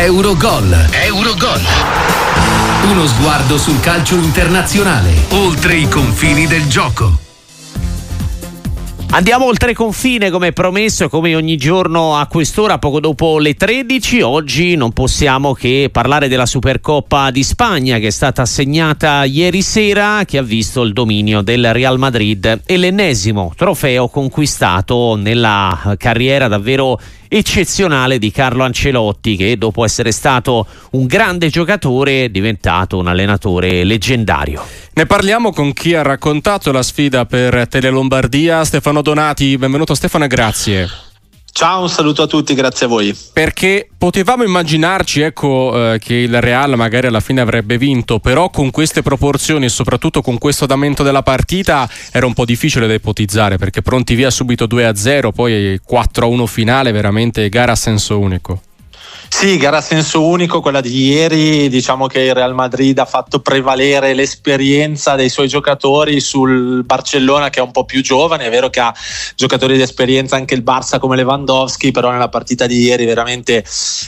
Eurogol. Eurogol. Uno sguardo sul calcio internazionale, oltre i confini del gioco. Andiamo oltre confine come promesso e come ogni giorno a quest'ora, poco dopo le 13. Oggi non possiamo che parlare della Supercoppa di Spagna che è stata assegnata ieri sera, che ha visto il dominio del Real Madrid e l'ennesimo trofeo conquistato nella carriera davvero eccezionale di Carlo Ancelotti che dopo essere stato un grande giocatore è diventato un allenatore leggendario. Ne parliamo con chi ha raccontato la sfida per Tele Lombardia, Stefano Donati. Benvenuto Stefano e grazie. Ciao, un saluto a tutti, grazie a voi. Perché potevamo immaginarci ecco, eh, che il Real magari alla fine avrebbe vinto, però con queste proporzioni e soprattutto con questo andamento della partita era un po' difficile da ipotizzare perché pronti via subito 2-0, poi 4-1 finale, veramente gara a senso unico. Sì, gara a senso unico, quella di ieri, diciamo che il Real Madrid ha fatto prevalere l'esperienza dei suoi giocatori sul Barcellona che è un po' più giovane, è vero che ha giocatori di esperienza anche il Barça come Lewandowski, però nella partita di ieri veramente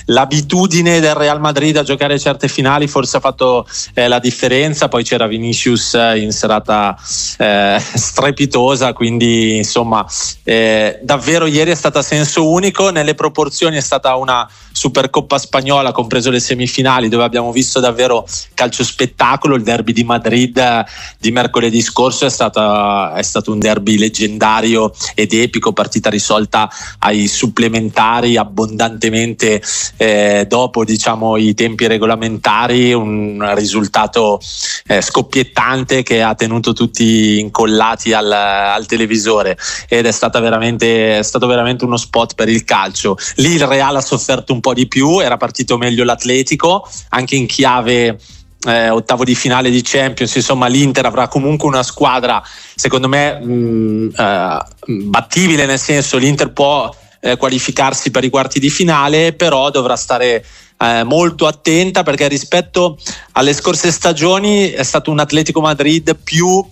l'abitudine del Real Madrid a giocare certe finali forse ha fatto eh, la differenza, poi c'era Vinicius in serata eh, strepitosa, quindi insomma eh, davvero ieri è stata a senso unico, nelle proporzioni è stata una Supercoppa spagnola, compreso le semifinali, dove abbiamo visto davvero calcio spettacolo. Il derby di Madrid eh, di mercoledì scorso è, stata, è stato un derby leggendario ed epico, partita risolta ai supplementari abbondantemente eh, dopo diciamo, i tempi regolamentari, un risultato eh, scoppiettante che ha tenuto tutti incollati al, al televisore ed è, è stato veramente uno spot per il calcio. Lì il Real ha sofferto un un po' di più, era partito meglio l'Atletico, anche in chiave eh, ottavo di finale di Champions, insomma l'Inter avrà comunque una squadra secondo me mh, mm, eh, battibile, nel senso l'Inter può eh, qualificarsi per i quarti di finale, però dovrà stare eh, molto attenta perché rispetto alle scorse stagioni è stato un Atletico Madrid più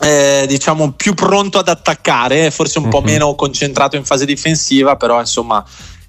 eh, diciamo più pronto ad attaccare, forse un uh-huh. po' mhm. meno concentrato in fase difensiva, però insomma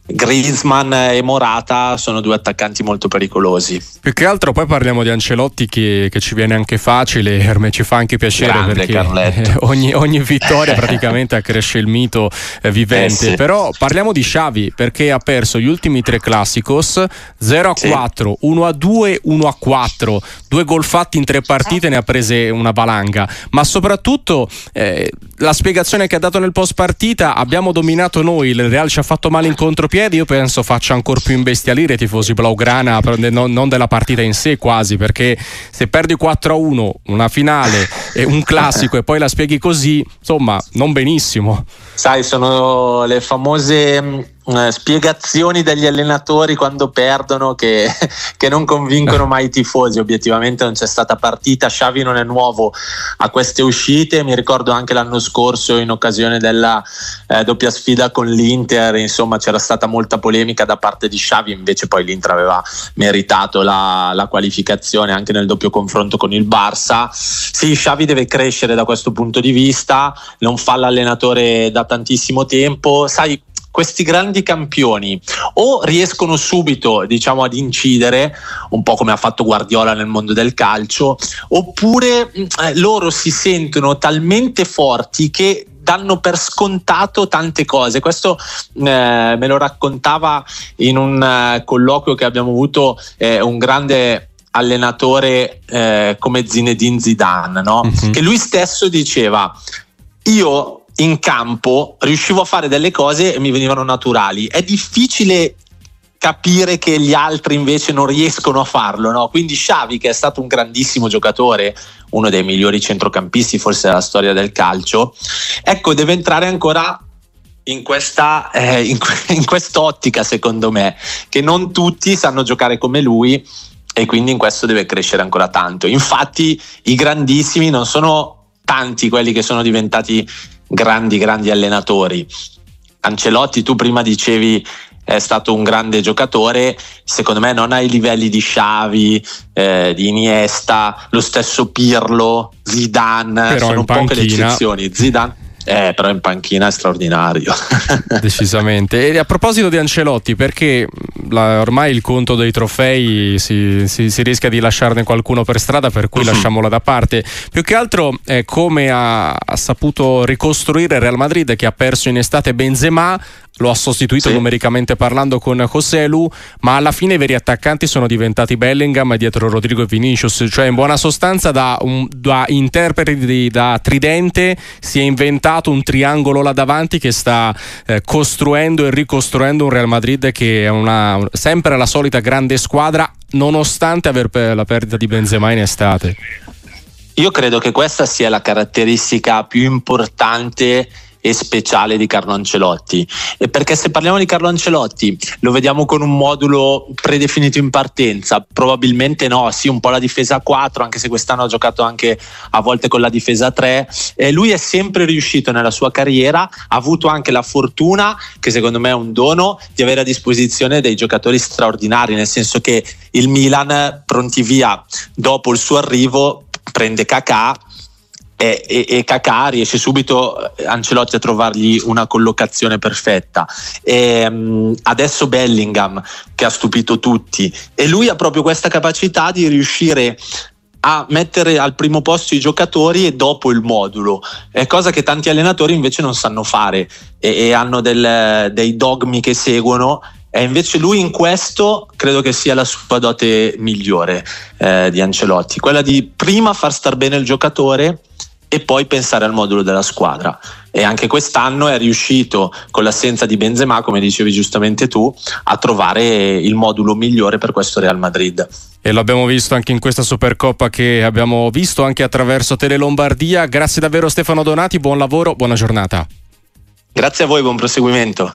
Griezmann e Morata sono due attaccanti molto pericolosi. Più che altro poi parliamo di Ancelotti che, che ci viene anche facile, per me ci fa anche piacere Grande perché ogni, ogni, vittoria praticamente accresce il mito eh, vivente. Eh sì. Però parliamo di Xavi perché ha perso gli ultimi tre classicos 0 a 4, sì. 1 a 2, 1 a 4, due gol fatti in tre partite ne ha prese una valanga, ma soprattutto eh, la spiegazione che ha dato nel post partita abbiamo dominato noi, il Real ci ha fatto male in contropiede piedi io penso faccia ancora più imbestialire i tifosi blaugrana non della partita in sé quasi perché se perdi 4-1 una finale e un classico e poi la spieghi così insomma non benissimo. Sai sono le famose eh, spiegazioni degli allenatori quando perdono che, che, non convincono mai i tifosi. Obiettivamente non c'è stata partita. Xavi non è nuovo a queste uscite. Mi ricordo anche l'anno scorso in occasione della eh, doppia sfida con l'Inter. Insomma, c'era stata molta polemica da parte di Xavi. Invece, poi l'Inter aveva meritato la, la qualificazione anche nel doppio confronto con il Barça. Sì, Xavi deve crescere da questo punto di vista. Non fa l'allenatore da tantissimo tempo. Sai, questi grandi campioni o riescono subito diciamo ad incidere un po' come ha fatto Guardiola nel mondo del calcio oppure mm, eh, loro si sentono talmente forti che danno per scontato tante cose. Questo eh, me lo raccontava in un eh, colloquio che abbiamo avuto eh, un grande allenatore eh, come Zinedine Zidane, no? uh-huh. che lui stesso diceva io in campo riuscivo a fare delle cose e mi venivano naturali. È difficile capire che gli altri invece non riescono a farlo, no? Quindi Xavi che è stato un grandissimo giocatore, uno dei migliori centrocampisti forse della storia del calcio, ecco, deve entrare ancora in, questa, eh, in, in quest'ottica secondo me, che non tutti sanno giocare come lui e quindi in questo deve crescere ancora tanto. Infatti i grandissimi non sono tanti quelli che sono diventati grandi, grandi allenatori. Ancelotti, tu prima dicevi è stato un grande giocatore, secondo me non ai livelli di Xavi, eh, di Iniesta, lo stesso Pirlo, Zidane, Però sono poche le eccezioni. Zidane eh, però in panchina è straordinario. Decisamente. E a proposito di Ancelotti, perché la, ormai il conto dei trofei si, si, si, rischia di lasciarne qualcuno per strada, per cui uh-huh. lasciamola da parte. Più che altro è come ha, ha saputo ricostruire Real Madrid che ha perso in estate Benzema lo ha sostituito sì. numericamente parlando con Joselu, ma alla fine i veri attaccanti sono diventati Bellingham dietro Rodrigo e Vinicius, cioè in buona sostanza da, un, da interpreti da tridente si è inventato un triangolo là davanti che sta eh, costruendo e ricostruendo un Real Madrid che è una, sempre la solita grande squadra nonostante aver per la perdita di Benzema in estate. Io credo che questa sia la caratteristica più importante e speciale di Carlo Ancelotti. E perché se parliamo di Carlo Ancelotti lo vediamo con un modulo predefinito in partenza? Probabilmente no, sì, un po' la difesa a 4, anche se quest'anno ha giocato anche a volte con la difesa a 3. E lui è sempre riuscito nella sua carriera, ha avuto anche la fortuna, che secondo me è un dono, di avere a disposizione dei giocatori straordinari, nel senso che il Milan pronti via dopo il suo arrivo prende Kakà e, e, e Kakà riesce subito eh, Ancelotti a trovargli una collocazione perfetta. E, um, adesso Bellingham che ha stupito tutti. E lui ha proprio questa capacità di riuscire a mettere al primo posto i giocatori e dopo il modulo, è cosa che tanti allenatori invece non sanno fare e, e hanno del, dei dogmi che seguono. E invece lui in questo credo che sia la sua dote migliore eh, di Ancelotti, quella di prima far star bene il giocatore e poi pensare al modulo della squadra. E anche quest'anno è riuscito, con l'assenza di Benzema, come dicevi giustamente tu, a trovare il modulo migliore per questo Real Madrid. E l'abbiamo visto anche in questa Supercoppa che abbiamo visto anche attraverso Tele Lombardia. Grazie davvero Stefano Donati, buon lavoro, buona giornata. Grazie a voi, buon proseguimento.